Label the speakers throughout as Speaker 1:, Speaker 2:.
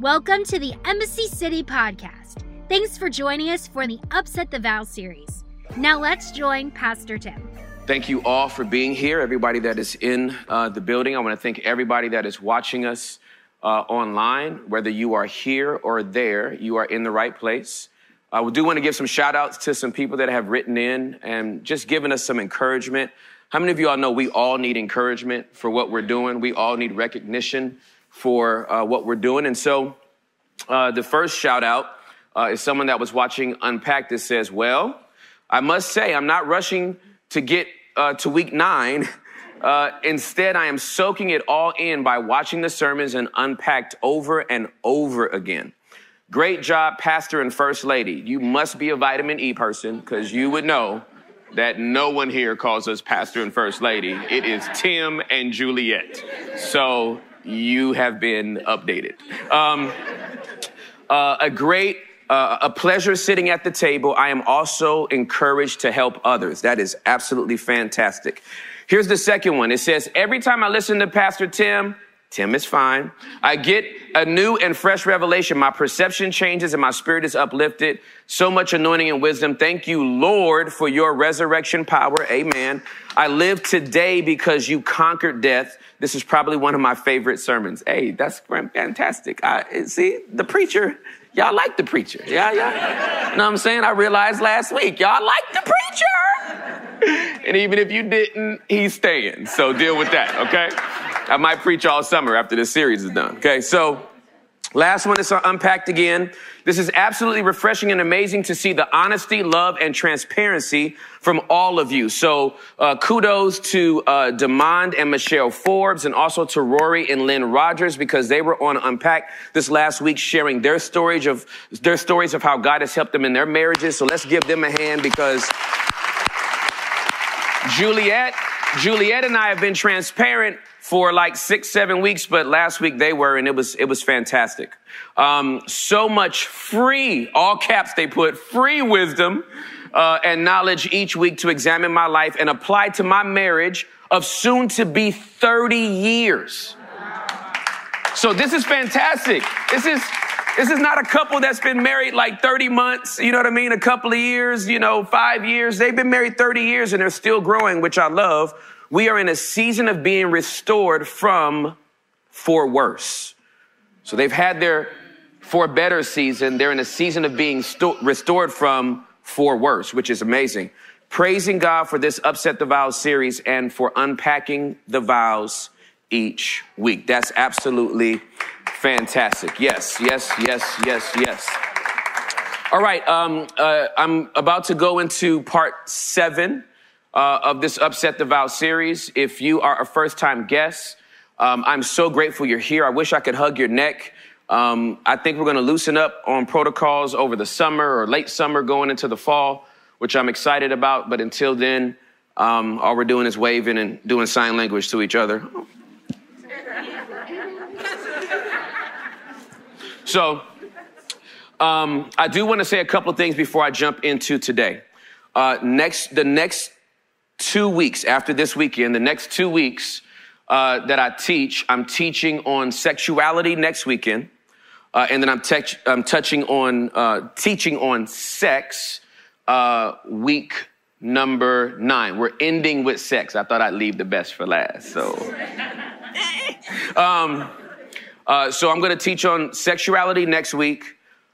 Speaker 1: Welcome to the Embassy City podcast. Thanks for joining us for the Upset the Vow series. Now let's join Pastor Tim.
Speaker 2: Thank you all for being here, everybody that is in uh, the building. I want to thank everybody that is watching us uh, online. Whether you are here or there, you are in the right place. Uh, we do want to give some shout outs to some people that have written in and just given us some encouragement. How many of you all know we all need encouragement for what we're doing? We all need recognition for uh, what we're doing. And so uh, the first shout out uh, is someone that was watching Unpacked that says, Well, I must say, I'm not rushing to get uh, to week nine. Uh, instead, I am soaking it all in by watching the sermons and unpacked over and over again. Great job, Pastor and First Lady. You must be a vitamin E person because you would know that no one here calls us Pastor and First Lady. It is Tim and Juliet. So you have been updated. Um, uh, a great, uh, a pleasure sitting at the table. I am also encouraged to help others. That is absolutely fantastic. Here's the second one. It says, every time I listen to Pastor Tim, Tim is fine. I get a new and fresh revelation. My perception changes and my spirit is uplifted. So much anointing and wisdom. Thank you, Lord, for your resurrection power. Amen. I live today because you conquered death. This is probably one of my favorite sermons. Hey, that's fantastic. I see the preacher. Y'all like the preacher. Yeah, yeah. You know what I'm saying? I realized last week, y'all like the preacher. And even if you didn't, he's staying. So deal with that, okay? I might preach all summer after this series is done. Okay, so last one is unpacked again. This is absolutely refreshing and amazing to see the honesty, love, and transparency from all of you. So uh, kudos to uh, Demond and Michelle Forbes, and also to Rory and Lynn Rogers because they were on Unpack this last week, sharing their stories of their stories of how God has helped them in their marriages. So let's give them a hand because Juliet, Juliet and I have been transparent for like six, seven weeks, but last week they were, and it was, it was fantastic. Um, so much free, all caps they put, free wisdom, uh, and knowledge each week to examine my life and apply to my marriage of soon to be 30 years. So this is fantastic. This is, this is not a couple that's been married like 30 months, you know what I mean? A couple of years, you know, five years. They've been married 30 years and they're still growing, which I love we are in a season of being restored from for worse. So they've had their for better season. They're in a season of being sto- restored from for worse, which is amazing. Praising God for this Upset the Vows series and for unpacking the vows each week. That's absolutely fantastic. Yes, yes, yes, yes, yes. All right, um, uh, I'm about to go into part seven uh, of this Upset the Vow series. If you are a first time guest, um, I'm so grateful you're here. I wish I could hug your neck. Um, I think we're going to loosen up on protocols over the summer or late summer going into the fall, which I'm excited about. But until then, um, all we're doing is waving and doing sign language to each other. so, um, I do want to say a couple of things before I jump into today. Uh, next, the next two weeks after this weekend, the next two weeks uh, that I teach, I'm teaching on sexuality next weekend. Uh, and then I'm, te- I'm touching on uh, teaching on sex uh, week number nine. We're ending with sex. I thought I'd leave the best for last. So, um, uh, so I'm going to teach on sexuality next week.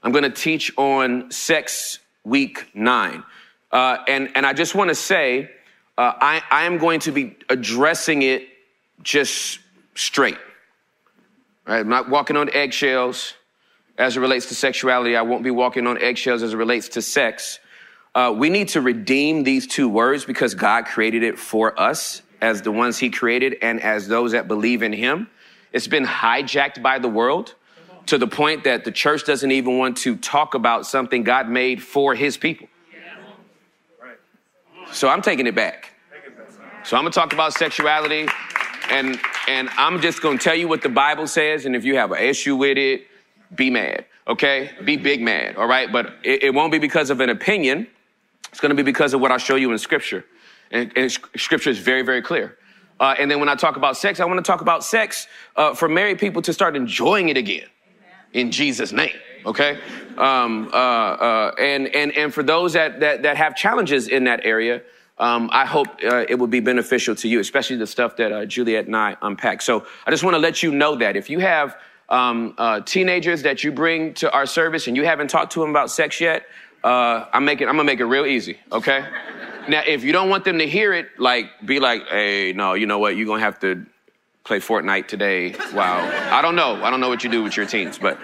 Speaker 2: I'm going to teach on sex week nine. Uh, and, and I just want to say, uh, I, I am going to be addressing it just straight. Right? I'm not walking on eggshells as it relates to sexuality. I won't be walking on eggshells as it relates to sex. Uh, we need to redeem these two words because God created it for us as the ones He created and as those that believe in Him. It's been hijacked by the world to the point that the church doesn't even want to talk about something God made for His people. So I'm taking it back. So I'm gonna talk about sexuality, and and I'm just gonna tell you what the Bible says. And if you have an issue with it, be mad. Okay, be big mad. All right, but it, it won't be because of an opinion. It's gonna be because of what I show you in Scripture, and, and Scripture is very very clear. Uh, and then when I talk about sex, I want to talk about sex uh, for married people to start enjoying it again. in Jesus' name. Okay, um, uh, uh, and and and for those that that that have challenges in that area. Um, I hope uh, it will be beneficial to you, especially the stuff that uh, Juliet and I unpack. So I just want to let you know that if you have um, uh, teenagers that you bring to our service and you haven't talked to them about sex yet, uh, I'm making I'm gonna make it real easy. Okay. now, if you don't want them to hear it, like be like, hey, no, you know what? You're gonna have to play Fortnite today. Wow. I don't know. I don't know what you do with your teens, but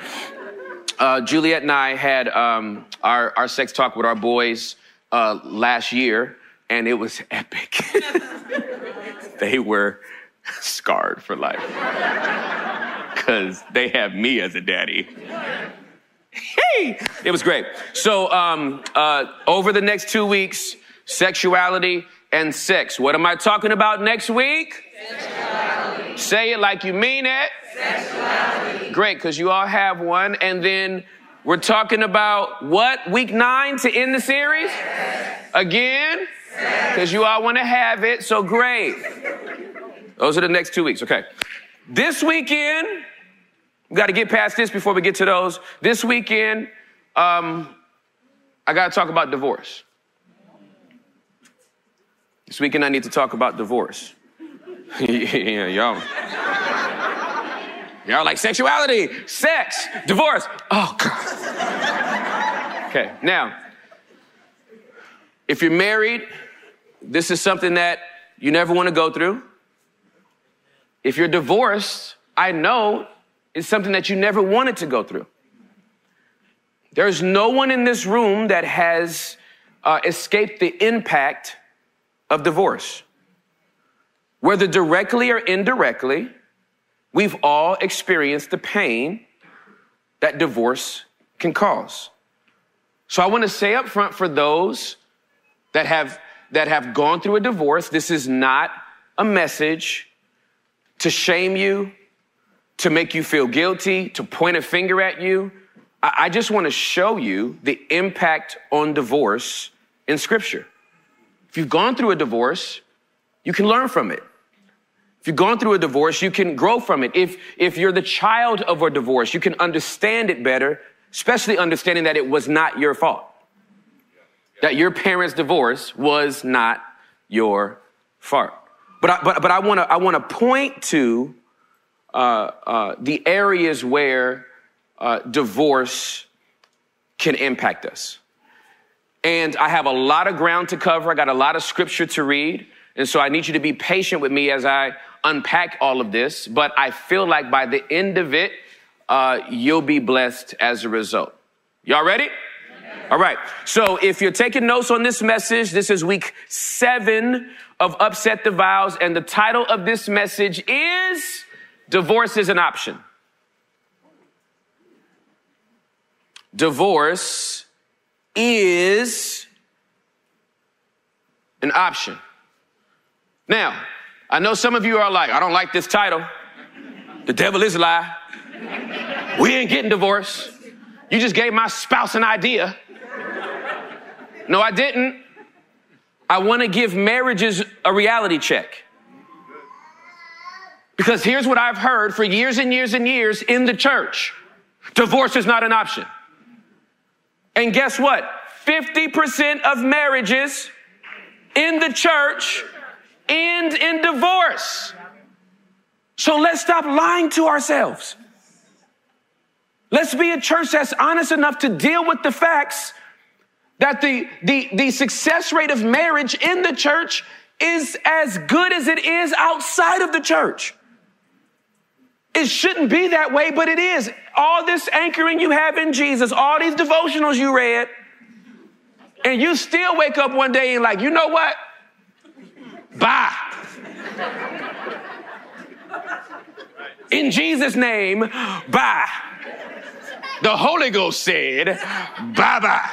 Speaker 2: uh, Juliet and I had um, our our sex talk with our boys uh, last year and it was epic. they were scarred for life because they have me as a daddy. Hey, it was great. So, um, uh, over the next two weeks, sexuality and sex. What am I talking about next week? Sexuality. Say it like you mean it. Sexuality. Great, because you all have one. And then we're talking about what? Week nine to end the series? Again? Because you all want to have it, so great. Those are the next two weeks, okay. This weekend, we got to get past this before we get to those. This weekend, um, I got to talk about divorce. This weekend, I need to talk about divorce. yeah, y'all. Y'all like sexuality, sex, divorce. Oh, God. Okay, now, if you're married, this is something that you never want to go through. If you're divorced, I know it's something that you never wanted to go through. There's no one in this room that has uh, escaped the impact of divorce. Whether directly or indirectly, we've all experienced the pain that divorce can cause. So I want to say up front for those that have that have gone through a divorce, this is not a message to shame you, to make you feel guilty, to point a finger at you. I just want to show you the impact on divorce in Scripture. If you've gone through a divorce, you can learn from it. If you've gone through a divorce, you can grow from it. If, if you're the child of a divorce, you can understand it better, especially understanding that it was not your fault that your parents' divorce was not your fault. But I, but, but I want to I want to point to uh, uh, the areas where uh, divorce can impact us. And I have a lot of ground to cover. I got a lot of scripture to read. And so I need you to be patient with me as I unpack all of this. But I feel like by the end of it, uh, you'll be blessed as a result. Y'all ready? All right. So if you're taking notes on this message, this is week seven of Upset the Vows. And the title of this message is Divorce is an Option. Divorce is an option. Now, I know some of you are like, I don't like this title. The devil is a lie. We ain't getting divorced. You just gave my spouse an idea. No, I didn't. I want to give marriages a reality check. Because here's what I've heard for years and years and years in the church divorce is not an option. And guess what? 50% of marriages in the church end in divorce. So let's stop lying to ourselves. Let's be a church that's honest enough to deal with the facts that the, the, the success rate of marriage in the church is as good as it is outside of the church. It shouldn't be that way, but it is. All this anchoring you have in Jesus, all these devotionals you read, and you still wake up one day and like, you know what? Bye. In Jesus' name, bye. The Holy Ghost said, bye bye.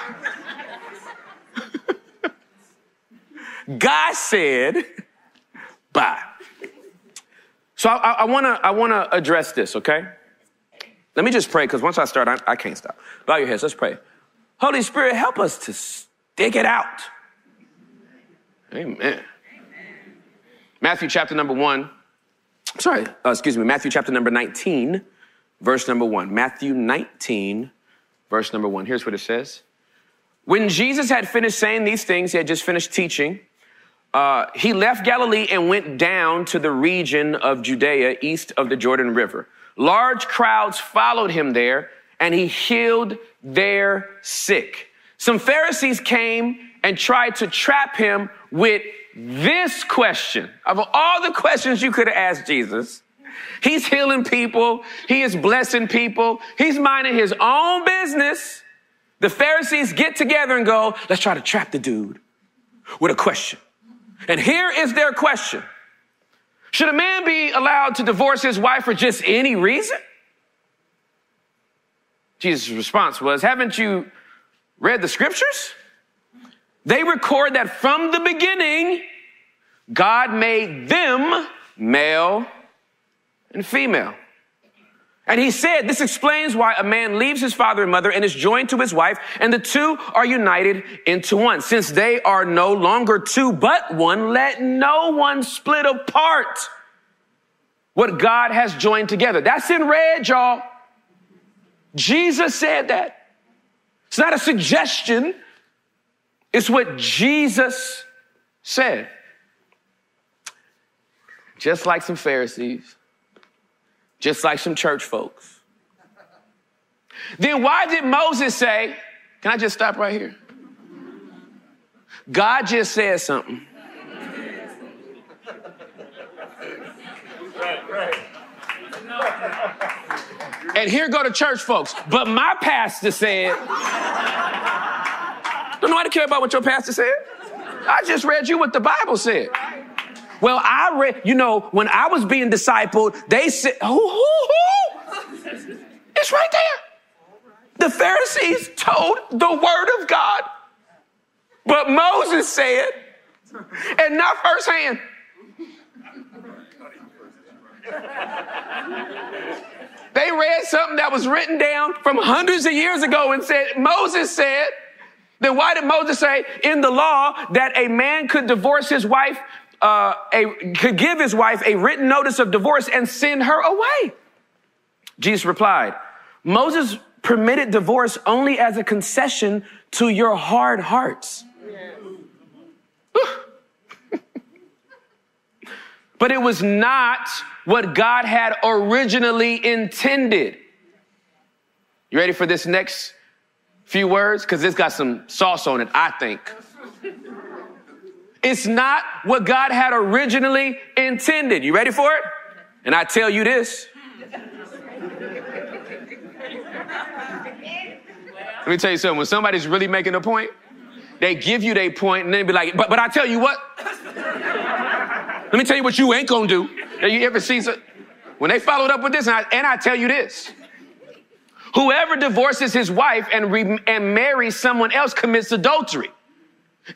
Speaker 2: God said, bye. So I, want to I want to address this, okay? Let me just pray because once I start, I, I can't stop. Bow your heads. Let's pray. Holy Spirit, help us to stick it out. Amen. Matthew chapter number one. Sorry, uh, excuse me. Matthew chapter number 19, verse number one. Matthew 19, verse number one. Here's what it says. When Jesus had finished saying these things, he had just finished teaching, uh, he left Galilee and went down to the region of Judea east of the Jordan River. Large crowds followed him there, and he healed their sick. Some Pharisees came and tried to trap him with this question. Of all the questions you could asked Jesus, he's healing people, he is blessing people, he's minding his own business. The Pharisees get together and go, let's try to trap the dude with a question. And here is their question. Should a man be allowed to divorce his wife for just any reason? Jesus' response was, haven't you read the scriptures? They record that from the beginning, God made them male and female. And he said, this explains why a man leaves his father and mother and is joined to his wife, and the two are united into one. Since they are no longer two, but one, let no one split apart what God has joined together. That's in red, y'all. Jesus said that. It's not a suggestion. It's what Jesus said. Just like some Pharisees just like some church folks. Then why did Moses say, can I just stop right here? God just said something. And here go the church folks. But my pastor said, don't nobody care about what your pastor said. I just read you what the Bible said. Well, I read, you know, when I was being discipled, they said, who, who, who? It's right there. The Pharisees told the word of God, but Moses said, and not firsthand. They read something that was written down from hundreds of years ago and said, Moses said, then why did Moses say in the law that a man could divorce his wife uh, a, could give his wife a written notice of divorce and send her away. Jesus replied, Moses permitted divorce only as a concession to your hard hearts. but it was not what God had originally intended. You ready for this next few words? Because it's got some sauce on it, I think. It's not what God had originally intended. You ready for it? And I tell you this. Let me tell you something. When somebody's really making a point, they give you their point and then be like, but, but I tell you what. Let me tell you what you ain't gonna do. Have you ever seen some, when they followed up with this, and I, and I tell you this. Whoever divorces his wife and, re, and marries someone else commits adultery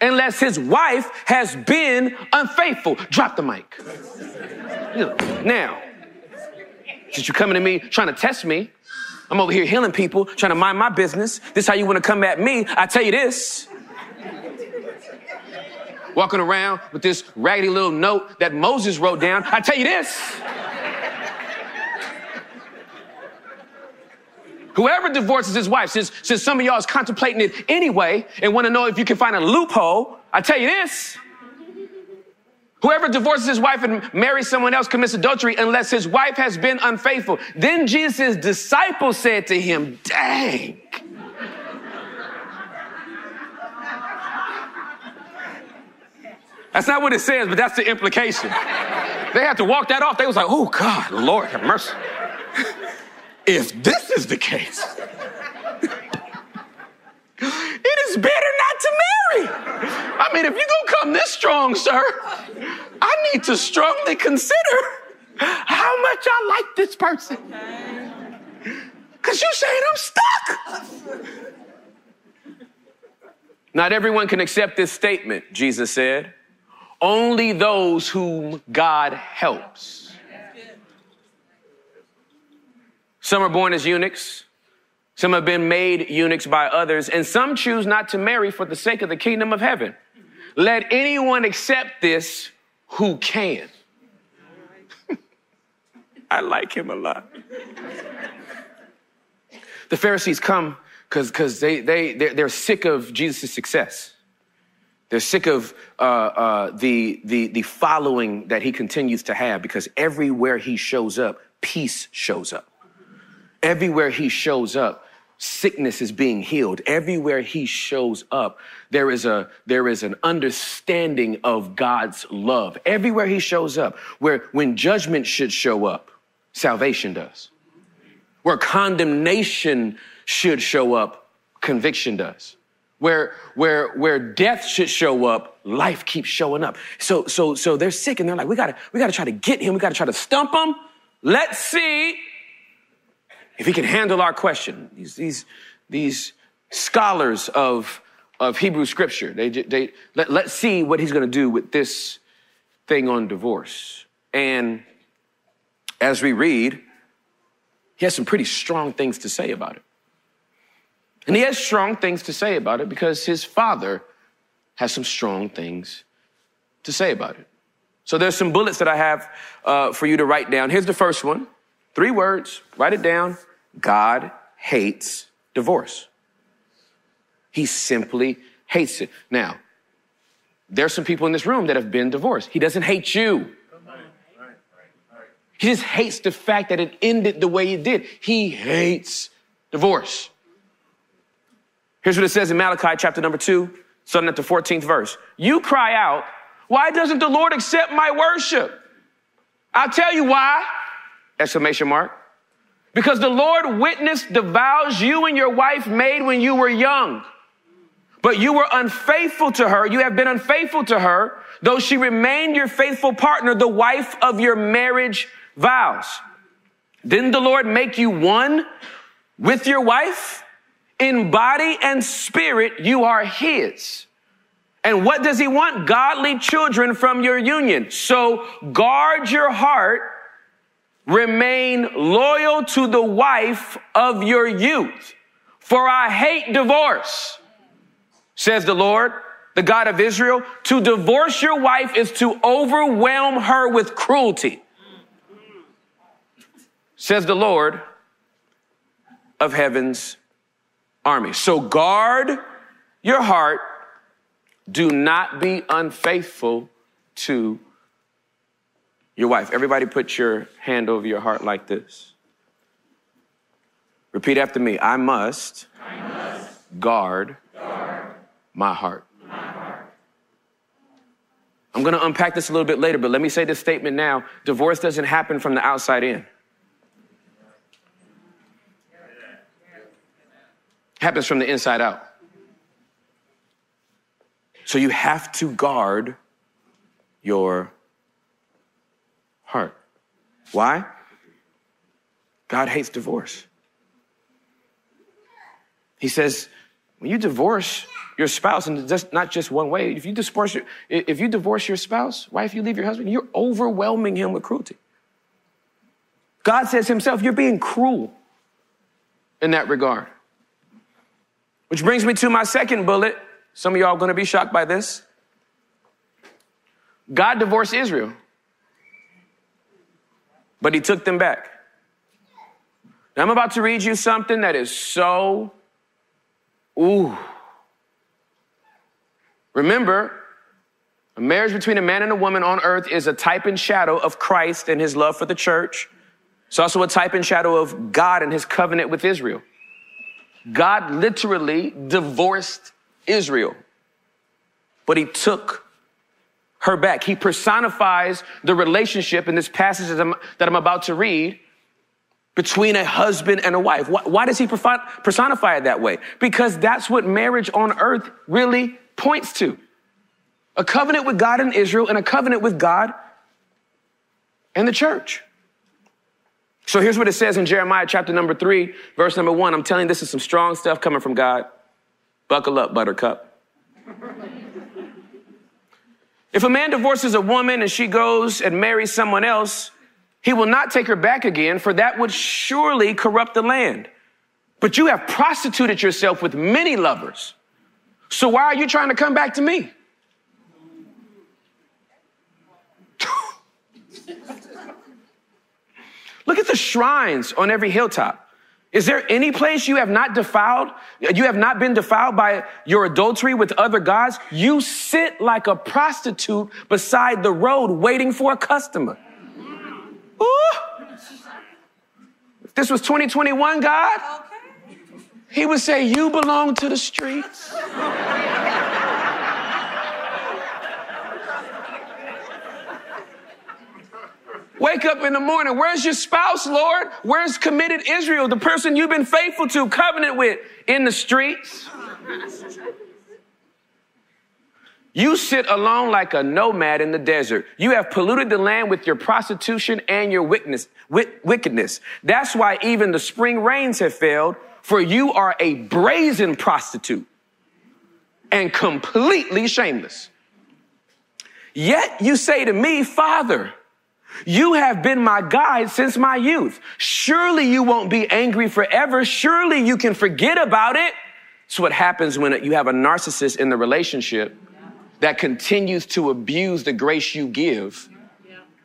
Speaker 2: unless his wife has been unfaithful. Drop the mic. Now, since you're coming to me trying to test me, I'm over here healing people, trying to mind my business. This how you want to come at me. I tell you this. Walking around with this raggedy little note that Moses wrote down. I tell you this. Whoever divorces his wife, since, since some of y'all is contemplating it anyway and want to know if you can find a loophole, I tell you this. Whoever divorces his wife and marries someone else commits adultery unless his wife has been unfaithful. Then Jesus' disciples said to him, Dang. That's not what it says, but that's the implication. They had to walk that off. They was like, oh God, Lord have mercy if this is the case, it is better not to marry. I mean, if you're gonna come this strong, sir, I need to strongly consider how much I like this person. Because you're saying I'm stuck. Not everyone can accept this statement, Jesus said. Only those whom God helps. Some are born as eunuchs. Some have been made eunuchs by others, and some choose not to marry for the sake of the kingdom of heaven. Let anyone accept this who can. I like him a lot. The Pharisees come because they, they, they're, they're sick of Jesus' success. They're sick of uh, uh, the, the, the following that he continues to have because everywhere he shows up, peace shows up. Everywhere he shows up, sickness is being healed. Everywhere he shows up, there is a there is an understanding of God's love. Everywhere he shows up, where when judgment should show up, salvation does. Where condemnation should show up, conviction does. Where, where, where death should show up, life keeps showing up. So, so, so they're sick and they're like, we gotta, we gotta try to get him. We gotta try to stump him. Let's see if he can handle our question. These, these, these scholars of, of Hebrew scripture, they, they, let, let's see what he's gonna do with this thing on divorce. And as we read, he has some pretty strong things to say about it. And he has strong things to say about it because his father has some strong things to say about it. So there's some bullets that I have uh, for you to write down. Here's the first one three words, write it down. God hates divorce. He simply hates it. Now, there's some people in this room that have been divorced. He doesn't hate you. He just hates the fact that it ended the way it did. He hates divorce. Here's what it says in Malachi chapter number two, starting at the 14th verse. You cry out, why doesn't the Lord accept my worship? I'll tell you why! Exclamation mark. Because the Lord witnessed the vows you and your wife made when you were young. But you were unfaithful to her. You have been unfaithful to her, though she remained your faithful partner, the wife of your marriage vows. Didn't the Lord make you one with your wife? In body and spirit, you are His. And what does He want? Godly children from your union. So guard your heart, remain loyal to the wife of your youth. For I hate divorce, says the Lord, the God of Israel. To divorce your wife is to overwhelm her with cruelty says the Lord of heaven's army. So guard your heart. Do not be unfaithful to your wife. Everybody put your hand over your heart like this. Repeat after me. I must, I must guard, guard my heart. I'm going to unpack this a little bit later, but let me say this statement now. Divorce doesn't happen from the outside in. happens from the inside out. So you have to guard your heart. Why? God hates divorce. He says, when you divorce your spouse, and just not just one way, if you divorce your, if you divorce your spouse, why if you leave your husband, you're overwhelming him with cruelty. God says himself, you're being cruel in that regard. Which brings me to my second bullet. Some of y'all are going to be shocked by this. God divorced Israel, but he took them back. Now I'm about to read you something that is so, ooh. Remember, a marriage between a man and a woman on earth is a type and shadow of Christ and his love for the church. It's also a type and shadow of God and his covenant with Israel. God literally divorced Israel, but he took her back. He personifies the relationship in this passage that I'm, that I'm about to read between a husband and a wife. Why, why, does he personify it that way? Because that's what marriage on earth really points to. A covenant with God and Israel and a covenant with God and the church. So here's what it says in Jeremiah chapter number three, verse number one. I'm telling you, this is some strong stuff coming from God. Buckle up, buttercup. If a man divorces a woman and she goes and marries someone else, he will not take her back again, for that would surely corrupt the land. But you have prostituted yourself with many lovers. So why are you trying to come back to me? Look at the shrines on every hilltop. Is there any place you have not defiled? You have not been defiled by your adultery with other gods? You sit like a prostitute beside the road waiting for a customer. Ooh. If this was 2021, God, He would say, You belong to the streets. Wake up in the morning. Where's your spouse, Lord? Where's committed Israel, the person you've been faithful to, covenant with in the streets? You sit alone like a nomad in the desert. You have polluted the land with your prostitution and your wickedness. That's why even the spring rains have failed, for you are a brazen prostitute and completely shameless. Yet you say to me, Father, you have been my guide since my youth. Surely you won't be angry forever. Surely you can forget about it. It's what happens when you have a narcissist in the relationship that continues to abuse the grace you give,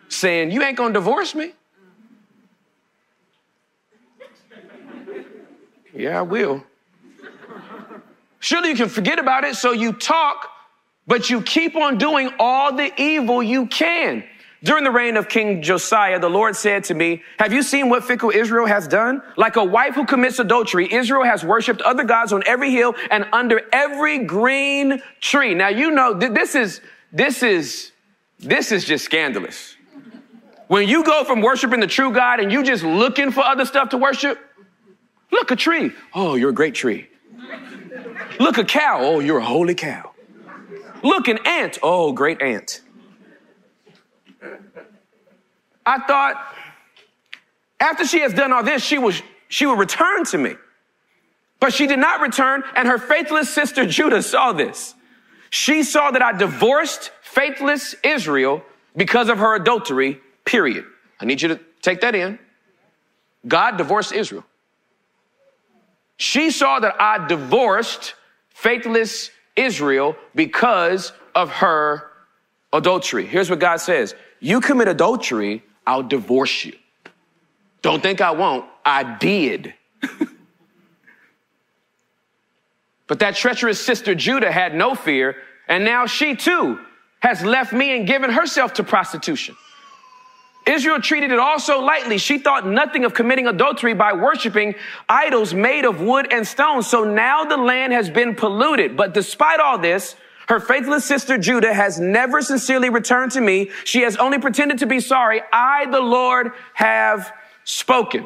Speaker 2: saying, You ain't gonna divorce me. Yeah, I will. Surely you can forget about it, so you talk, but you keep on doing all the evil you can. During the reign of King Josiah, the Lord said to me, Have you seen what fickle Israel has done? Like a wife who commits adultery, Israel has worshiped other gods on every hill and under every green tree. Now, you know, this is, this is, this is just scandalous. When you go from worshiping the true God and you just looking for other stuff to worship, look a tree. Oh, you're a great tree. Look a cow. Oh, you're a holy cow. Look an ant. Oh, great ant. I thought after she has done all this, she will, she would return to me. But she did not return, and her faithless sister Judah saw this. She saw that I divorced faithless Israel because of her adultery, period. I need you to take that in. God divorced Israel. She saw that I divorced faithless Israel because of her adultery. Here's what God says You commit adultery, I'll divorce you. Don't think I won't. I did. but that treacherous sister Judah had no fear, and now she too has left me and given herself to prostitution. Israel treated it all so lightly. She thought nothing of committing adultery by worshiping idols made of wood and stone. So now the land has been polluted. But despite all this, her faithless sister Judah has never sincerely returned to me. She has only pretended to be sorry. I, the Lord, have spoken.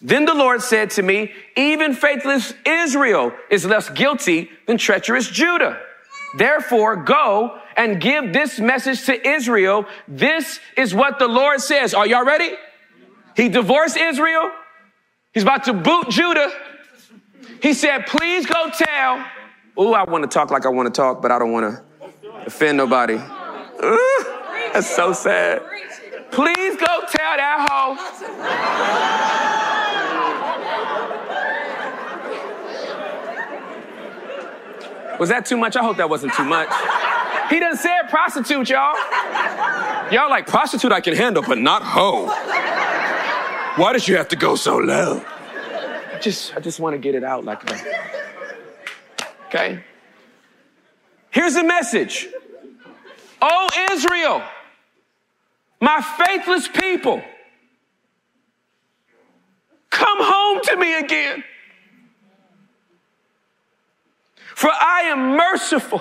Speaker 2: Then the Lord said to me, even faithless Israel is less guilty than treacherous Judah. Therefore, go and give this message to Israel. This is what the Lord says. Are y'all ready? He divorced Israel. He's about to boot Judah. He said, please go tell Ooh, I want to talk like I want to talk, but I don't want to offend nobody. Ooh, that's so sad. Please go tell that hoe. Was that too much? I hope that wasn't too much. He done said prostitute, y'all. Y'all like prostitute I can handle, but not hoe. Why did you have to go so low? I just, I just want to get it out like that. Okay? Here's the message. Oh, Israel, my faithless people, come home to me again. For I am merciful.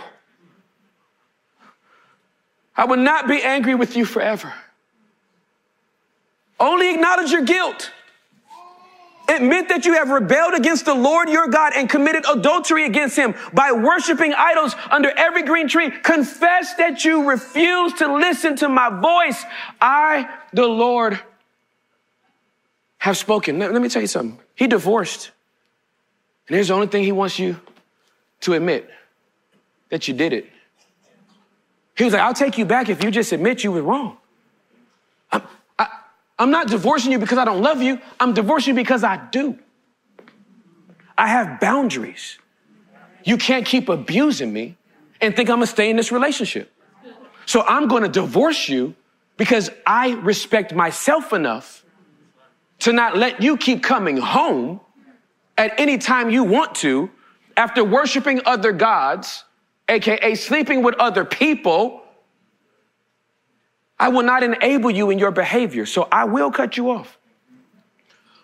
Speaker 2: I will not be angry with you forever. Only acknowledge your guilt. Admit that you have rebelled against the Lord your God and committed adultery against him by worshiping idols under every green tree. Confess that you refuse to listen to my voice. I, the Lord, have spoken. Let, let me tell you something. He divorced. And here's the only thing he wants you to admit that you did it. He was like, I'll take you back if you just admit you were wrong. I'm, not divorcing you because I don't love you. I'm divorcing you because I do. I have boundaries. You can't keep abusing me and think I'm gonna stay in this relationship. So I'm gonna divorce you because I respect myself enough to not let you keep coming home at any time you want to after worshiping other gods, aka sleeping with other people. I will not enable you in your behavior, so I will cut you off.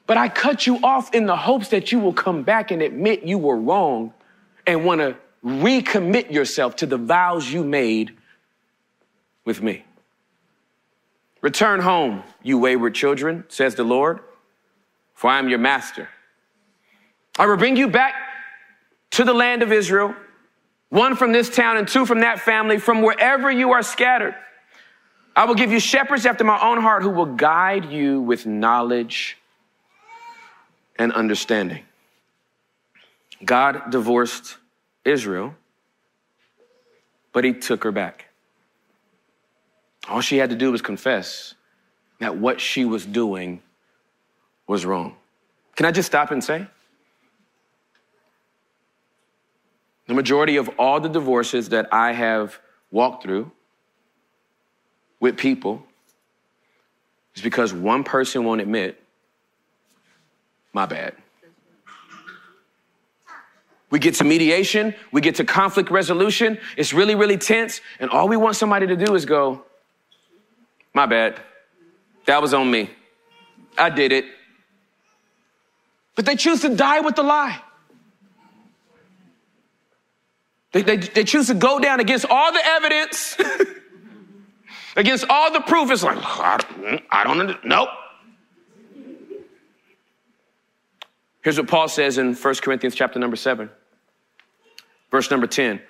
Speaker 2: But I cut you off in the hopes that you will come back and admit you were wrong and want to recommit yourself to the vows you made with me. Return home, you wayward children, says the Lord, for I am your master. I will bring you back to the land of Israel, one from this town and two from that family, from wherever you are scattered. I will give you shepherds after my own heart who will guide you with knowledge and understanding. God divorced Israel, but he took her back. All she had to do was confess that what she was doing was wrong. Can I just stop and say? The majority of all the divorces that I have walked through with people is because one person won't admit, my bad. We get to mediation, we get to conflict resolution, it's really, really tense, and all we want somebody to do is go, my bad. That was on me. I did it. But they choose to die with the lie. They, they, they choose to go down against all the evidence, against all the proof. It's like, I, I don't. Nope. Here's what Paul says in 1 Corinthians chapter number 7, verse number 10.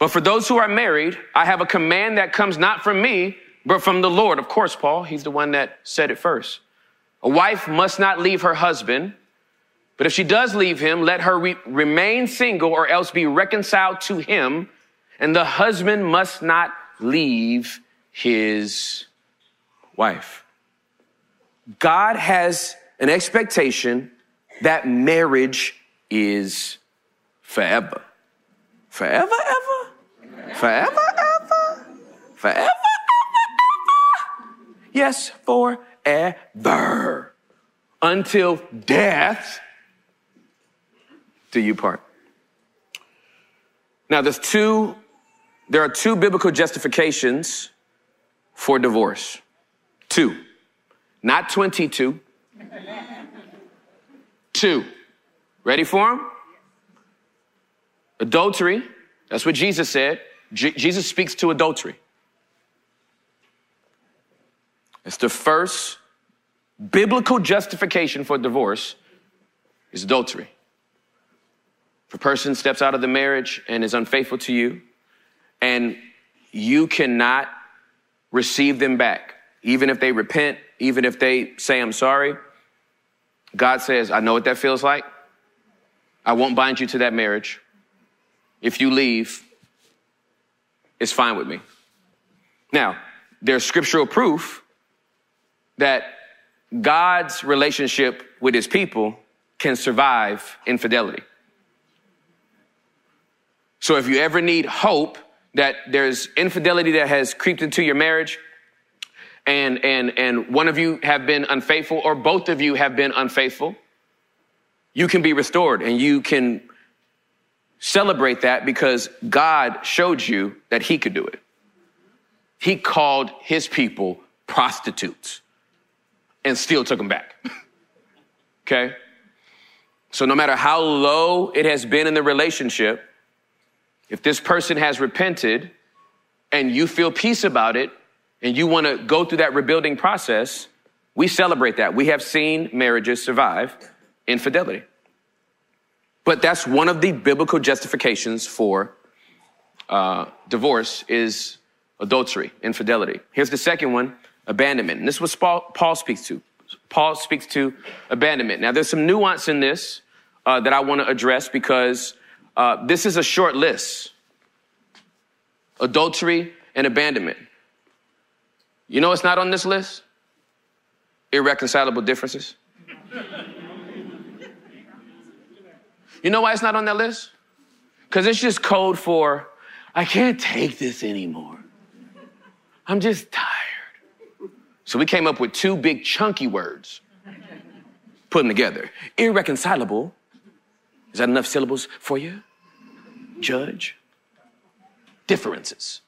Speaker 2: But for those who are married, I have a command that comes not from me, but from the Lord. Of course, Paul, he's the one that said it first. A wife must not leave her husband, but if she does leave him, let her re- remain single or else be reconciled to him. And the husband must not leave his wife. God has an expectation that marriage is forever. Forever, ever? Forever, ever? Forever? ever, Yes, forever. Until death do you part. Now, there's two, there are two biblical justifications for divorce. Two. Not 22. two. Ready for them? Adultery. That's what Jesus said. J- Jesus speaks to adultery. It's the first biblical justification for divorce is adultery. If a person steps out of the marriage and is unfaithful to you, and you cannot receive them back, even if they repent, even if they say, I'm sorry, God says, I know what that feels like. I won't bind you to that marriage. If you leave, it's fine with me. Now, there's scriptural proof that God's relationship with his people can survive infidelity. So if you ever need hope that there's infidelity that has creeped into your marriage, and and and one of you have been unfaithful or both of you have been unfaithful you can be restored and you can celebrate that because god showed you that he could do it he called his people prostitutes and still took them back. okay? So no matter how low it has been in the relationship, if this person has repented and you feel peace about it and you want to go through that rebuilding process, we celebrate that. We have seen marriages survive infidelity. But that's one of the biblical justifications for uh, divorce is adultery, infidelity. Here's the second one abandonment. And this is what Paul, speaks to. Paul speaks to abandonment. Now, there's some nuance in this uh, that I want to address because uh, this is a short list adultery and abandonment. You know what's not on this list? Irreconcilable differences. you know why it's not on that list? Because it's just code for, I can't take this anymore. I'm just tired. So we came up with two big chunky words put them together. Irreconcilable. Is that enough syllables for you? Judge. Differences.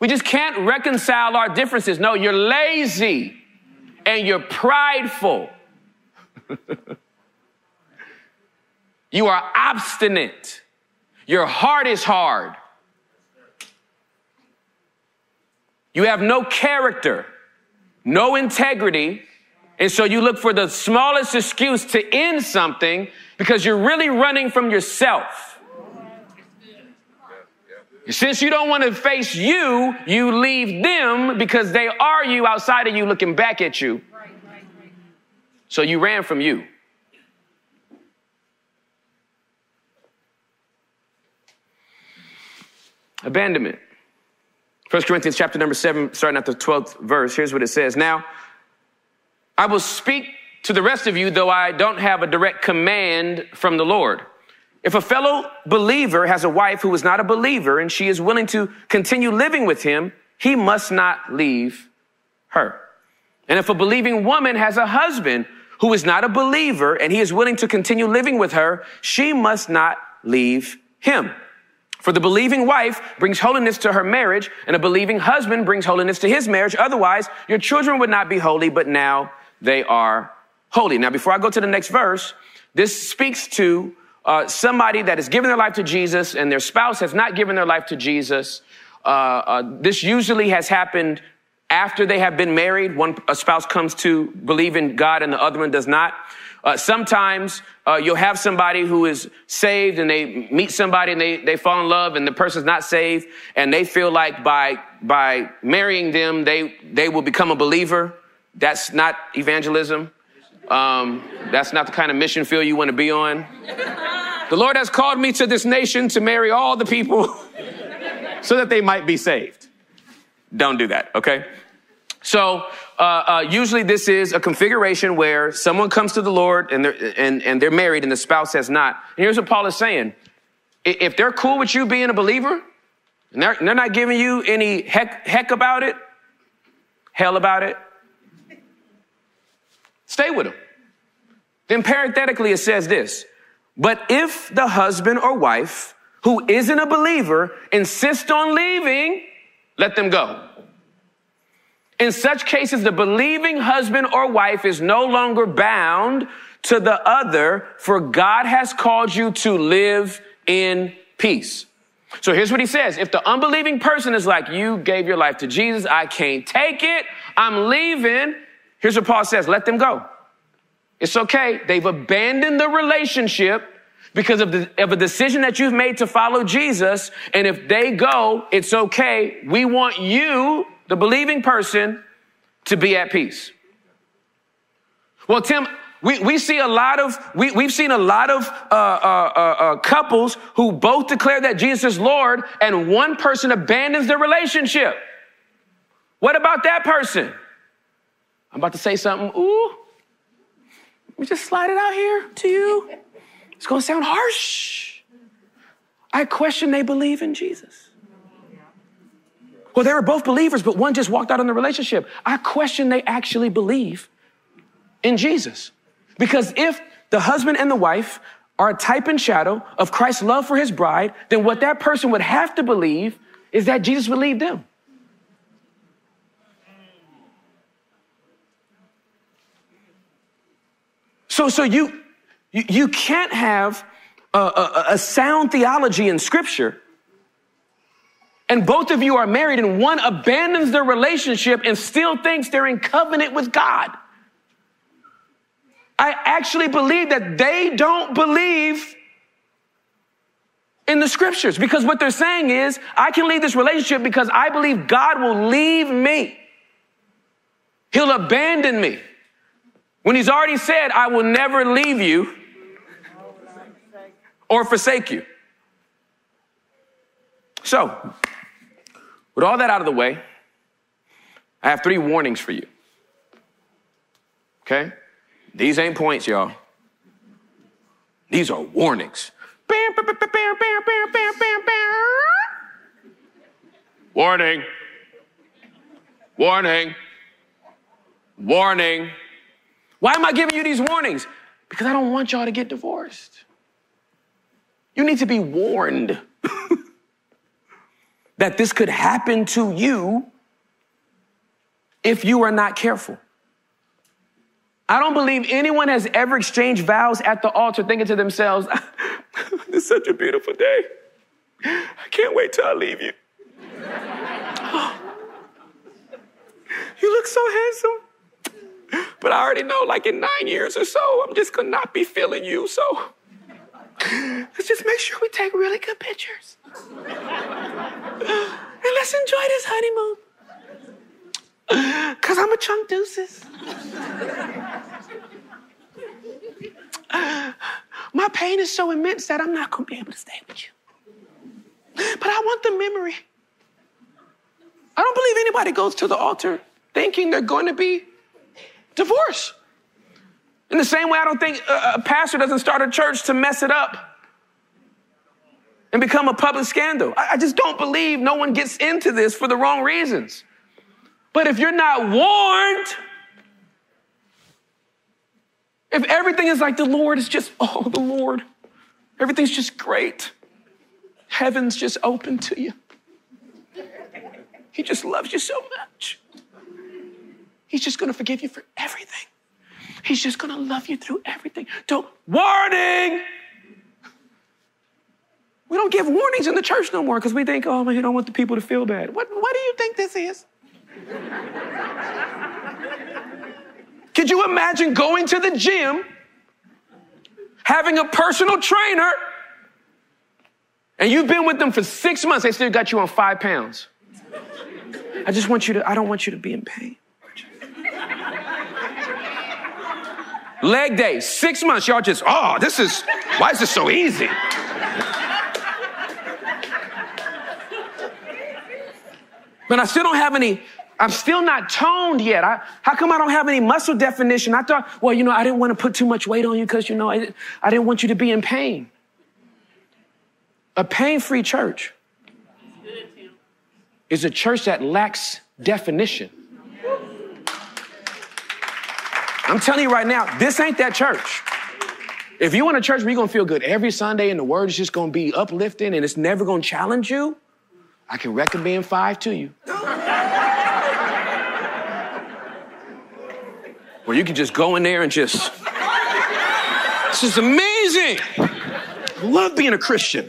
Speaker 2: We just can't reconcile our differences. No, you're lazy and you're prideful. you are obstinate. Your heart is hard. You have no character, no integrity, and so you look for the smallest excuse to end something because you're really running from yourself. Since you don't want to face you, you leave them because they are you outside of you looking back at you. So you ran from you. Abandonment. 1 Corinthians chapter number 7, starting at the 12th verse. Here's what it says. Now, I will speak to the rest of you, though I don't have a direct command from the Lord. If a fellow believer has a wife who is not a believer and she is willing to continue living with him, he must not leave her. And if a believing woman has a husband who is not a believer and he is willing to continue living with her, she must not leave him. For the believing wife brings holiness to her marriage, and a believing husband brings holiness to his marriage. Otherwise, your children would not be holy, but now they are holy. Now, before I go to the next verse, this speaks to uh, somebody that has given their life to Jesus and their spouse has not given their life to Jesus. Uh, uh, this usually has happened after they have been married. One a spouse comes to believe in God and the other one does not. Uh, sometimes uh, you'll have somebody who is saved and they meet somebody and they, they fall in love and the person's not saved and they feel like by by marrying them they they will become a believer. That's not evangelism. Um, that's not the kind of mission field you want to be on. The Lord has called me to this nation to marry all the people so that they might be saved. Don't do that, okay? So, uh, uh, usually this is a configuration where someone comes to the Lord and they're, and, and they're married and the spouse has not. And here's what Paul is saying. If they're cool with you being a believer and they're, they're not giving you any heck, heck about it, hell about it, stay with them. Then parenthetically, it says this, but if the husband or wife who isn't a believer insists on leaving, let them go. In such cases, the believing husband or wife is no longer bound to the other, for God has called you to live in peace. So here's what he says. If the unbelieving person is like, you gave your life to Jesus, I can't take it, I'm leaving. Here's what Paul says, let them go. It's okay. They've abandoned the relationship because of, the, of a decision that you've made to follow Jesus. And if they go, it's okay. We want you the believing person, to be at peace. Well, Tim, we, we see a lot of, we, we've seen a lot of uh, uh, uh, uh, couples who both declare that Jesus is Lord and one person abandons their relationship. What about that person? I'm about to say something. Ooh, let me just slide it out here to you. It's going to sound harsh. I question they believe in Jesus. Well, they were both believers, but one just walked out on the relationship. I question they actually believe in Jesus. Because if the husband and the wife are a type and shadow of Christ's love for his bride, then what that person would have to believe is that Jesus would leave them. So, so you, you, can't have a, a, a sound theology in scripture and both of you are married and one abandons their relationship and still thinks they're in covenant with God. I actually believe that they don't believe in the scriptures because what they're saying is, I can leave this relationship because I believe God will leave me. He'll abandon me. When he's already said, I will never leave you or forsake you. So, with all that out of the way, I have three warnings for you. Okay? These ain't points, y'all. These are warnings. Warning. Warning. Warning. Why am I giving you these warnings? Because I don't want y'all to get divorced. You need to be warned that this could happen to you if you are not careful. I don't believe anyone has ever exchanged vows at the altar thinking to themselves, this is such a beautiful day. I can't wait till I leave you. you look so handsome. But I already know, like in nine years or so, I'm just gonna not be feeling you. So let's just make sure we take really good pictures. and let's enjoy this honeymoon. Cause I'm a chunk deuces. My pain is so immense that I'm not gonna be able to stay with you. But I want the memory. I don't believe anybody goes to the altar thinking they're to be divorced. In the same way, I don't think a pastor doesn't start a church to mess it up and become a public scandal. I just don't believe no one gets into this for the wrong reasons. But if you're not warned, if everything is like the Lord is just, oh, the Lord, everything's just great, heaven's just open to you. He just loves you so much. He's just gonna forgive you for everything. He's just gonna love you through everything. Don't, warning! We don't give warnings in the church no more because we think, oh man, you don't want the people to feel bad. What, what do you think this is? Could you imagine going to the gym, having a personal trainer, and you've been with them for six months, they still got you on five pounds? I just want you to, I don't want you to be in pain. Leg day, six months, y'all just, oh, this is, why is this so easy? But I still don't have any I'm still not toned yet. I, how come I don't have any muscle definition? I thought, well, you know, I didn't want to put too much weight on you because, you know, I, I didn't want you to be in pain. A pain free church is a church that lacks definition. I'm telling you right now, this ain't that church. If you want a church where you're gonna feel good every Sunday and the word is just gonna be uplifting and it's never gonna challenge you, I can recommend five to you. where you can just go in there and just, this is amazing. Love being a Christian.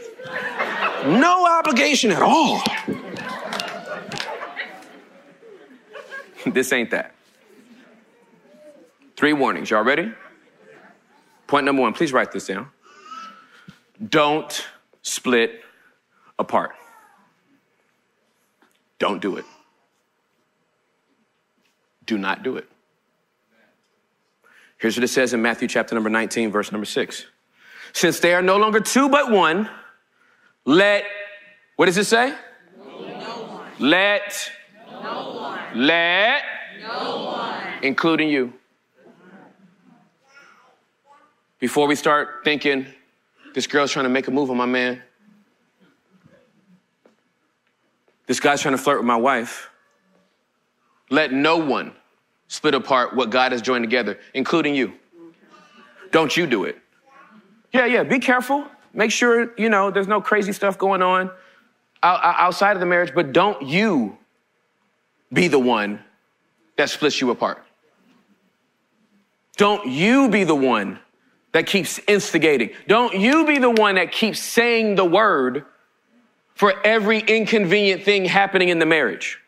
Speaker 2: No obligation at all. this ain't that. Three warnings. Y'all ready? Point number one, please write this down. Don't split apart. Don't do it. Do not do it. Here's what it says in Matthew chapter number 19, verse number 6. Since they are no longer two but one, let, what does it say? No let, no let, no including you. Before we start thinking, this girl's trying to make a move on my man, this guy's trying to flirt with my wife, let no one split apart what God has joined together, including you. Don't you do it. Yeah, yeah, be careful. Make sure, you know, there's no crazy stuff going on outside of the marriage, but don't you be the one that splits you apart. Don't you be the one that keeps instigating. Don't you be the one that keeps saying the word for every inconvenient thing happening in the marriage.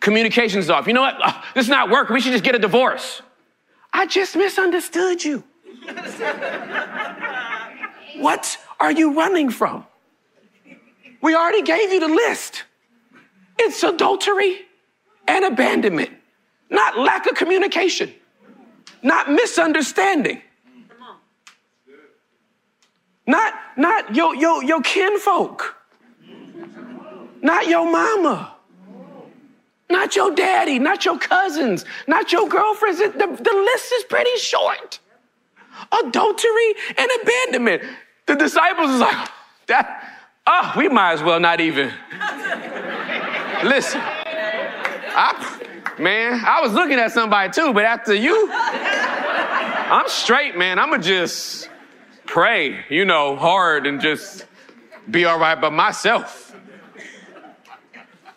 Speaker 2: Communication's off. You know what? This is not working. We should just get a divorce. I just misunderstood you. what are you running from? We already gave you the list. It's adultery and abandonment, not lack of communication, not misunderstanding. Not, not your, your, your kinfolk, not your mama not your daddy, not your cousins, not your girlfriends. The, the list is pretty short. Adultery and abandonment. The disciples is like, that, oh, we might as well not even. Listen, I, man. I was looking at somebody too, but after you, I'm straight, man. I'ma just pray, you know, hard and just be all right by myself.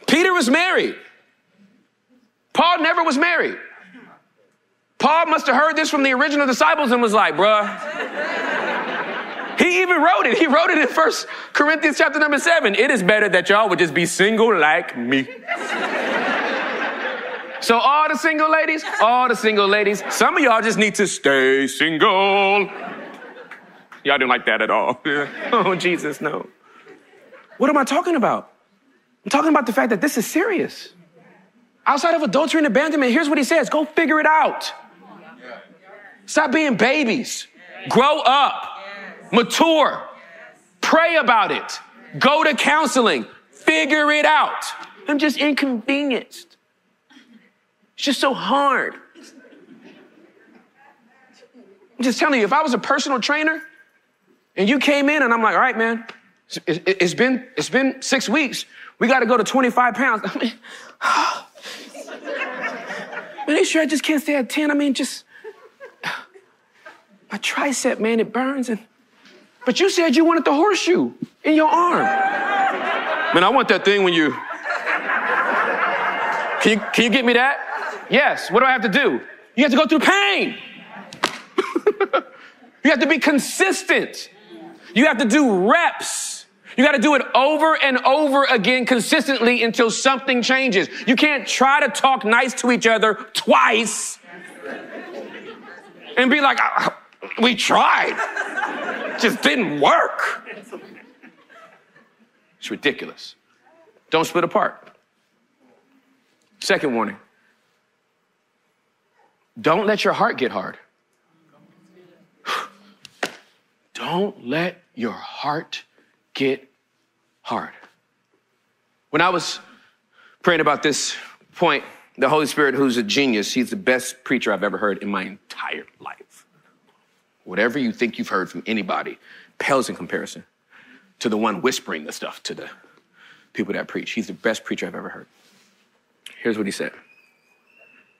Speaker 2: Peter was married. Paul never was married. Paul must have heard this from the original disciples and was like, bruh. He even wrote it. He wrote it in First Corinthians chapter number seven. It is better that y'all would just be single like me. So all the single ladies, all the single ladies, some of y'all just need to stay single. Y'all didn't like that at all. oh, Jesus, no. What am I talking about? I'm talking about the fact that this is serious. Outside of adultery and abandonment, here's what he says go figure it out. Stop being babies. Grow up. Mature. Pray about it. Go to counseling. Figure it out. I'm just inconvenienced. It's just so hard. I'm just telling you, if I was a personal trainer and you came in and I'm like, all right, man, it's been, it's been six weeks. We got to go to 25 pounds. I mean, man, they sure I just can't stay at 10. I mean, just my tricep, man, it burns. And but you said you wanted the horseshoe in your arm. Man, I want that thing when you. Can you, can you get me that? Yes. What do I have to do? You have to go through pain. you have to be consistent. You have to do reps. You got to do it over and over again consistently until something changes. You can't try to talk nice to each other twice and be like, ah, we tried. Just didn't work. It's ridiculous. Don't split apart. Second warning don't let your heart get hard. Don't let your heart get hard. When I was praying about this point, the Holy Spirit, who's a genius, he's the best preacher I've ever heard in my entire life. Whatever you think you've heard from anybody pales in comparison to the one whispering the stuff to the people that preach. He's the best preacher I've ever heard. Here's what he said.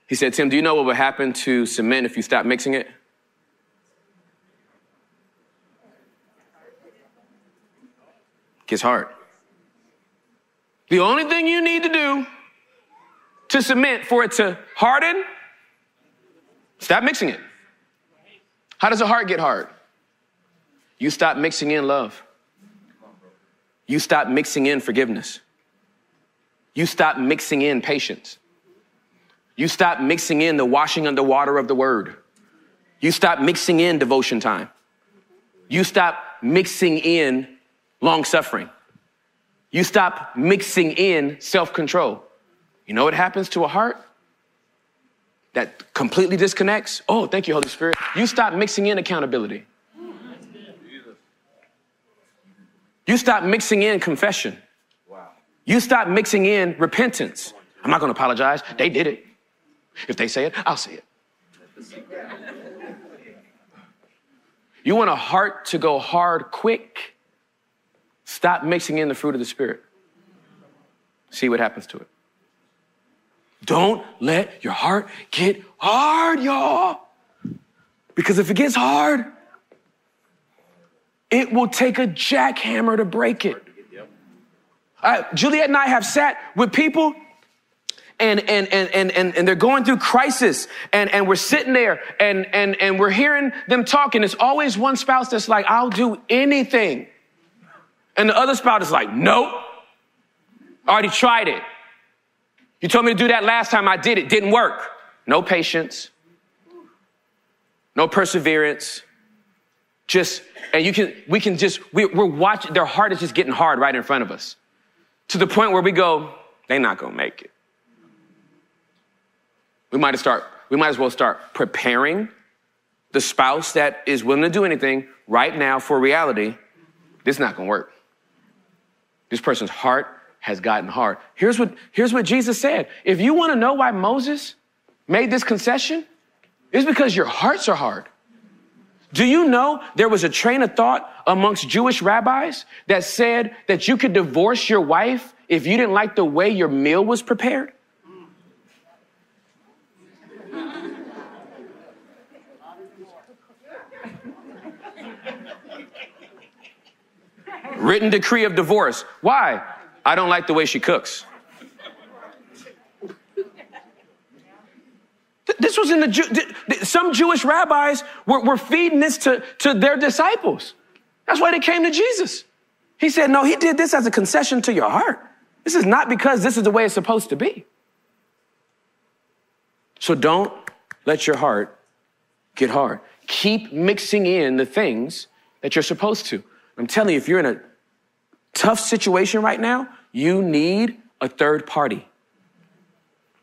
Speaker 2: He said, Tim, do you know what would happen to cement if you stop mixing it? Gets hard. The only thing you need to do to cement for it to harden, stop mixing it. How does a heart get hard? You stop mixing in love. You stop mixing in forgiveness. You stop mixing in patience. You stop mixing in the washing under water of the word. You stop mixing in devotion time. You stop mixing in long suffering. You stop mixing in self control. You know what happens to a heart? that completely disconnects, oh, thank you, Holy Spirit. You stop mixing in accountability. You stop mixing in confession. You stop mixing in repentance. I'm not going to apologize. They did it. If they say it, I'll say it. You want a heart to go hard quick? Stop mixing in the fruit of the Spirit. See what happens to it. Don't let your heart get hard, y'all. Because if it gets hard, it will take a jackhammer to break it. Uh, Juliet and I have sat with people and, and, and, and, and, and they're going through crisis and, and we're sitting there and, and, and we're hearing them talking. it's always one spouse that's like, I'll do anything. And the other spouse is like, nope, already tried it. You told me to do that last time I did it, didn't work. No patience, no perseverance. Just, and you can, we can just, we, we're watching, their heart is just getting hard right in front of us to the point where we go, they're not gonna make it. We might start, we might as well start preparing the spouse that is willing to do anything right now for reality. This is not gonna work. This person's heart has gotten hard. Here's what, here's what Jesus said. If you want to know why Moses made this concession, it's because your hearts are hard. Do you know there was a train of thought amongst Jewish rabbis that said that you could divorce your wife if you didn't like the way your meal was prepared? Written decree of divorce. Why? I don't like the way she cooks. This was in the, Jew, some Jewish rabbis were, were feeding this to, to their disciples. That's why they came to Jesus. He said, no, he did this as a concession to your heart. This is not because this is the way it's supposed to be. So don't let your heart get hard. Keep mixing in the things that you're supposed to. I'm telling you, if you're in a tough situation right now, you need a third party.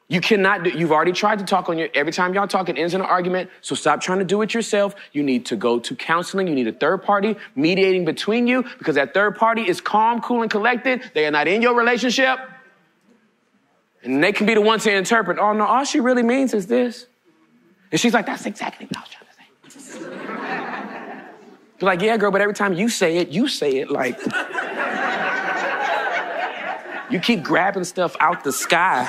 Speaker 2: You cannot do, you've already tried to talk on your, every time y'all talk, it ends in an argument. So stop trying to do it yourself. You need to go to counseling. You need a third party mediating between you because that third party is calm, cool, and collected. They are not in your relationship. And they can be the ones to interpret, oh no, all she really means is this. And she's like, that's exactly what I was trying to say. You're like, yeah, girl, but every time you say it, you say it like. You keep grabbing stuff out the sky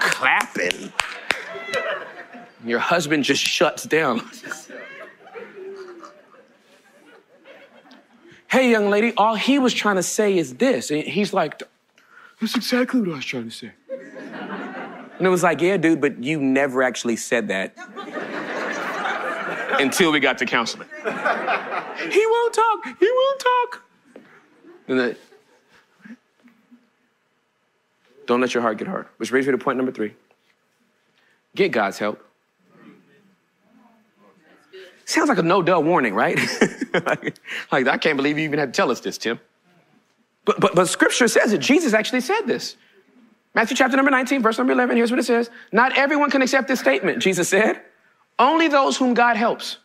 Speaker 2: clapping. Your husband just shuts down. hey, young lady, all he was trying to say is this. And he's like, that's exactly what I was trying to say. And it was like, yeah, dude, but you never actually said that until we got to counseling. he won't talk. He won't talk. And the, don't let your heart get hard. Which brings me to point number three get God's help. Sounds like a no duh warning, right? like, like, I can't believe you even had to tell us this, Tim. But, but, but scripture says it. Jesus actually said this. Matthew chapter number 19, verse number 11, here's what it says. Not everyone can accept this statement, Jesus said. Only those whom God helps.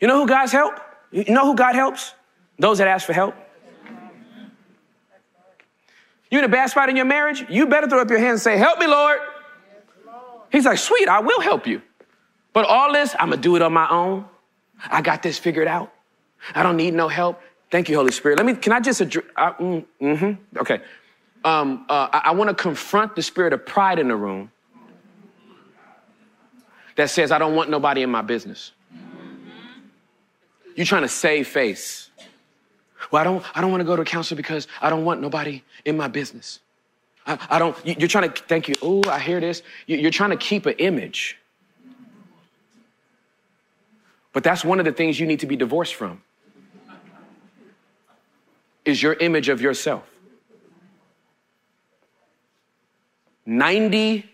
Speaker 2: You know who God's help? You know who God helps? Those that ask for help. You in a bad spot in your marriage? You better throw up your hands and say, Help me, Lord. He's like, Sweet, I will help you. But all this, I'm going to do it on my own. I got this figured out. I don't need no help. Thank you, Holy Spirit. Let me, can I just address, mm, mm-hmm, okay. Um, uh, I, I want to confront the spirit of pride in the room that says, I don't want nobody in my business. You're trying to save face. Well, I don't, I don't want to go to a counselor because I don't want nobody in my business. I, I don't, you're trying to, thank you. Oh, I hear this. You're trying to keep an image. But that's one of the things you need to be divorced from is your image of yourself. 90%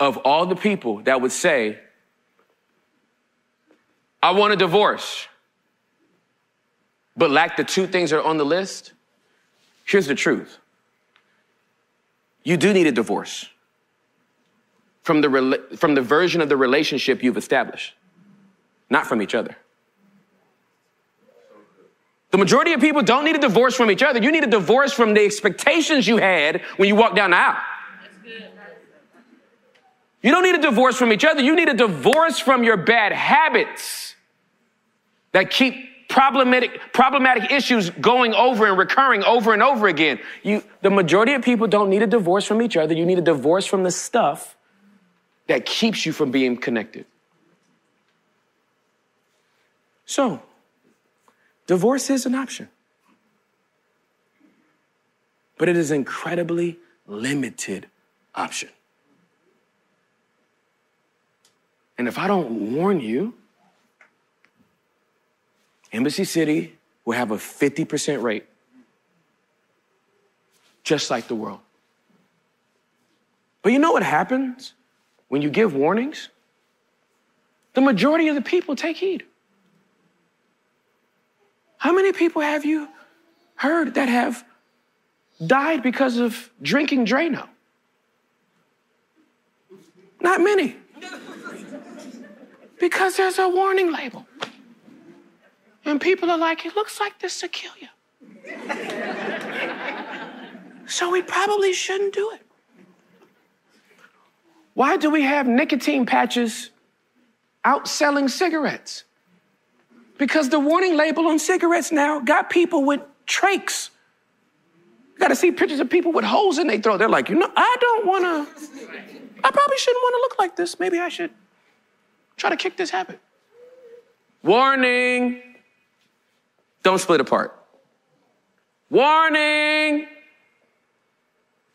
Speaker 2: of all the people that would say, I want a divorce but lack the two things that are on the list, here's the truth. You do need a divorce from the, from the version of the relationship you've established, not from each other. The majority of people don't need a divorce from each other. You need a divorce from the expectations you had when you walked down the aisle. You don't need a divorce from each other. You need a divorce from your bad habits that keep problematic, problematic issues going over and recurring over and over again. You, the majority of people don't need a divorce from each other. You need a divorce from the stuff that keeps you from being connected. So, divorce is an option. But it is an incredibly limited option. And if I don't warn you, Embassy City will have a 50% rate, just like the world. But you know what happens when you give warnings? The majority of the people take heed. How many people have you heard that have died because of drinking Drano? Not many. Because there's a warning label. And people are like, it looks like this will kill you. so we probably shouldn't do it. Why do we have nicotine patches outselling cigarettes? Because the warning label on cigarettes now got people with trachs. You got to see pictures of people with holes in their throat. They're like, you know, I don't want to, I probably shouldn't want to look like this. Maybe I should try to kick this habit. Warning Don't split apart. Warning!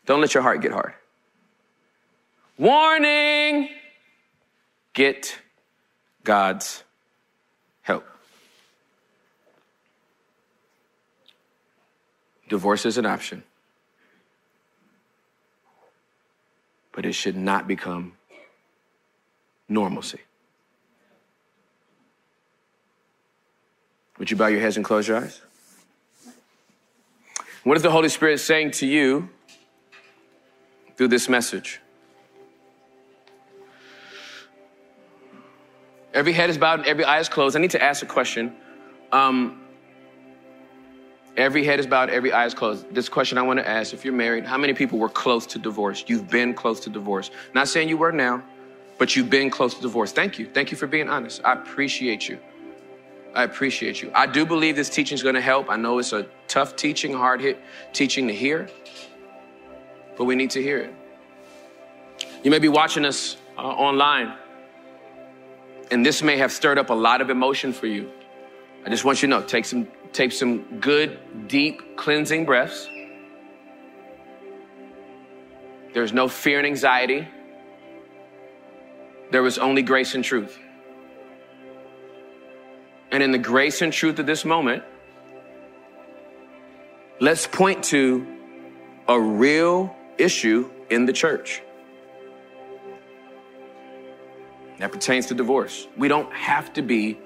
Speaker 2: Don't let your heart get hard. Warning! Get God's help. Divorce is an option, but it should not become normalcy. Would you bow your heads and close your eyes? What is the Holy Spirit saying to you through this message? Every head is bowed and every eye is closed. I need to ask a question. Um, every head is bowed, every eye is closed. This question I want to ask if you're married, how many people were close to divorce? You've been close to divorce. Not saying you were now, but you've been close to divorce. Thank you. Thank you for being honest. I appreciate you. I appreciate you. I do believe this teaching is going to help. I know it's a tough teaching, hard hit teaching to hear, but we need to hear it. You may be watching us uh, online, and this may have stirred up a lot of emotion for you. I just want you to know take some, take some good, deep, cleansing breaths. There's no fear and anxiety. There was only grace and truth. And in the grace and truth of this moment, let's point to a real issue in the church that pertains to divorce. We don't have to be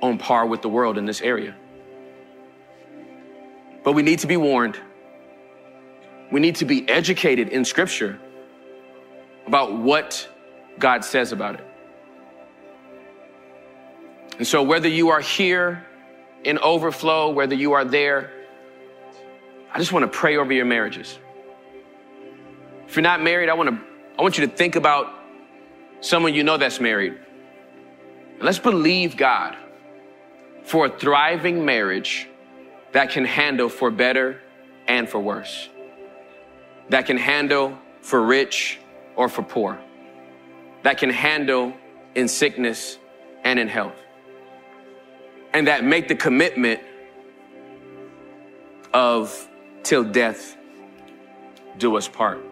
Speaker 2: on par with the world in this area. But we need to be warned. We need to be educated in Scripture about what God says about it. And so, whether you are here in overflow, whether you are there, I just want to pray over your marriages. If you're not married, I want to I want you to think about someone you know that's married. And let's believe God for a thriving marriage that can handle for better and for worse. That can handle for rich or for poor. That can handle in sickness and in health and that make the commitment of till death do us part.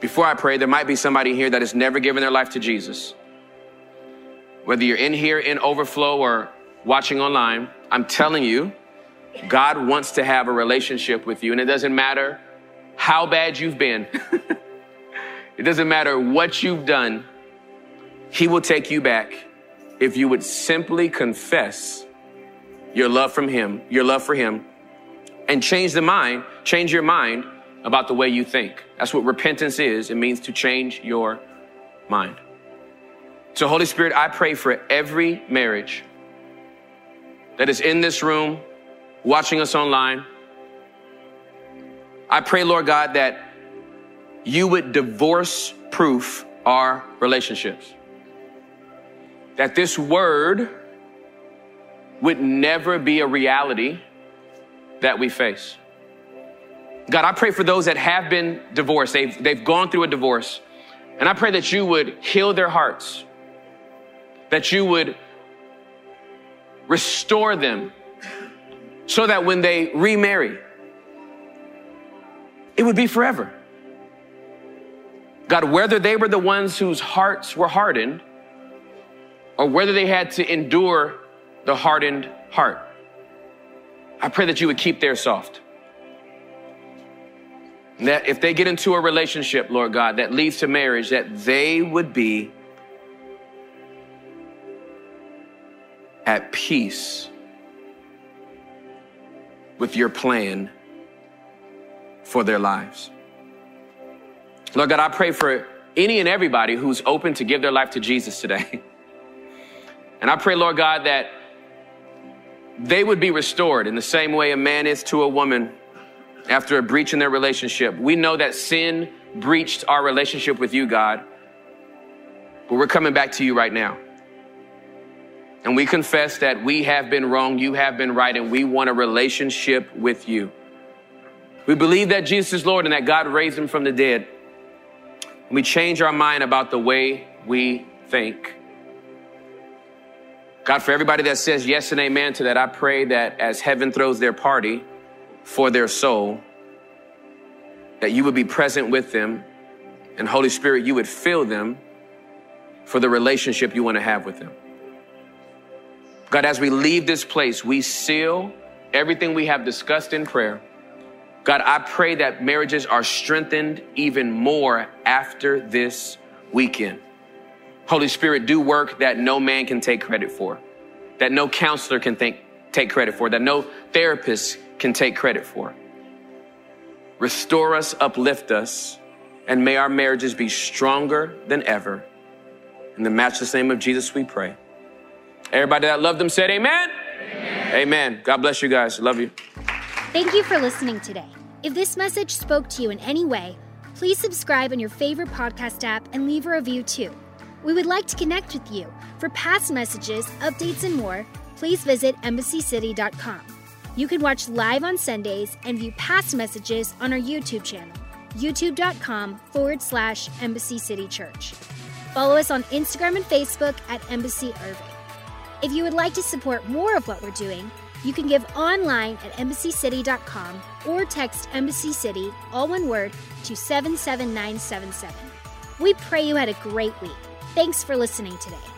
Speaker 2: Before I pray, there might be somebody here that has never given their life to Jesus. Whether you're in here in overflow or watching online, I'm telling you, God wants to have a relationship with you. And it doesn't matter how bad you've been, it doesn't matter what you've done, He will take you back if you would simply confess your love from him, your love for him, and change the mind, change your mind about the way you think. That's what repentance is. It means to change your mind. So, Holy Spirit, I pray for every marriage that is in this room, watching us online. I pray, Lord God, that you would divorce proof our relationships that this word would never be a reality that we face. God, I pray for those that have been divorced. They've, they've gone through a divorce. And I pray that you would heal their hearts, that you would restore them so that when they remarry, it would be forever. God, whether they were the ones whose hearts were hardened, or whether they had to endure the hardened heart. I pray that you would keep their soft. And that if they get into a relationship, Lord God, that leads to marriage, that they would be at peace with your plan for their lives. Lord God, I pray for any and everybody who's open to give their life to Jesus today. And I pray, Lord God, that they would be restored in the same way a man is to a woman after a breach in their relationship. We know that sin breached our relationship with you, God, but we're coming back to you right now. And we confess that we have been wrong, you have been right, and we want a relationship with you. We believe that Jesus is Lord and that God raised him from the dead. We change our mind about the way we think. God, for everybody that says yes and amen to that, I pray that as heaven throws their party for their soul, that you would be present with them, and Holy Spirit, you would fill them for the relationship you want to have with them. God, as we leave this place, we seal everything we have discussed in prayer. God, I pray that marriages are strengthened even more after this weekend. Holy Spirit, do work that no man can take credit for, that no counselor can think, take credit for, that no therapist can take credit for. Restore us, uplift us, and may our marriages be stronger than ever. In the matchless name of Jesus, we pray. Everybody that loved them said amen. Amen. amen. God bless you guys. Love you.
Speaker 1: Thank you for listening today. If this message spoke to you in any way, please subscribe on your favorite podcast app and leave a review too. We would like to connect with you. For past messages, updates, and more, please visit embassycity.com. You can watch live on Sundays and view past messages on our YouTube channel, youtube.com forward slash Embassy City Church. Follow us on Instagram and Facebook at Embassy Irving. If you would like to support more of what we're doing, you can give online at embassycity.com or text Embassy City, all one word, to 77977. We pray you had a great week. Thanks for listening today.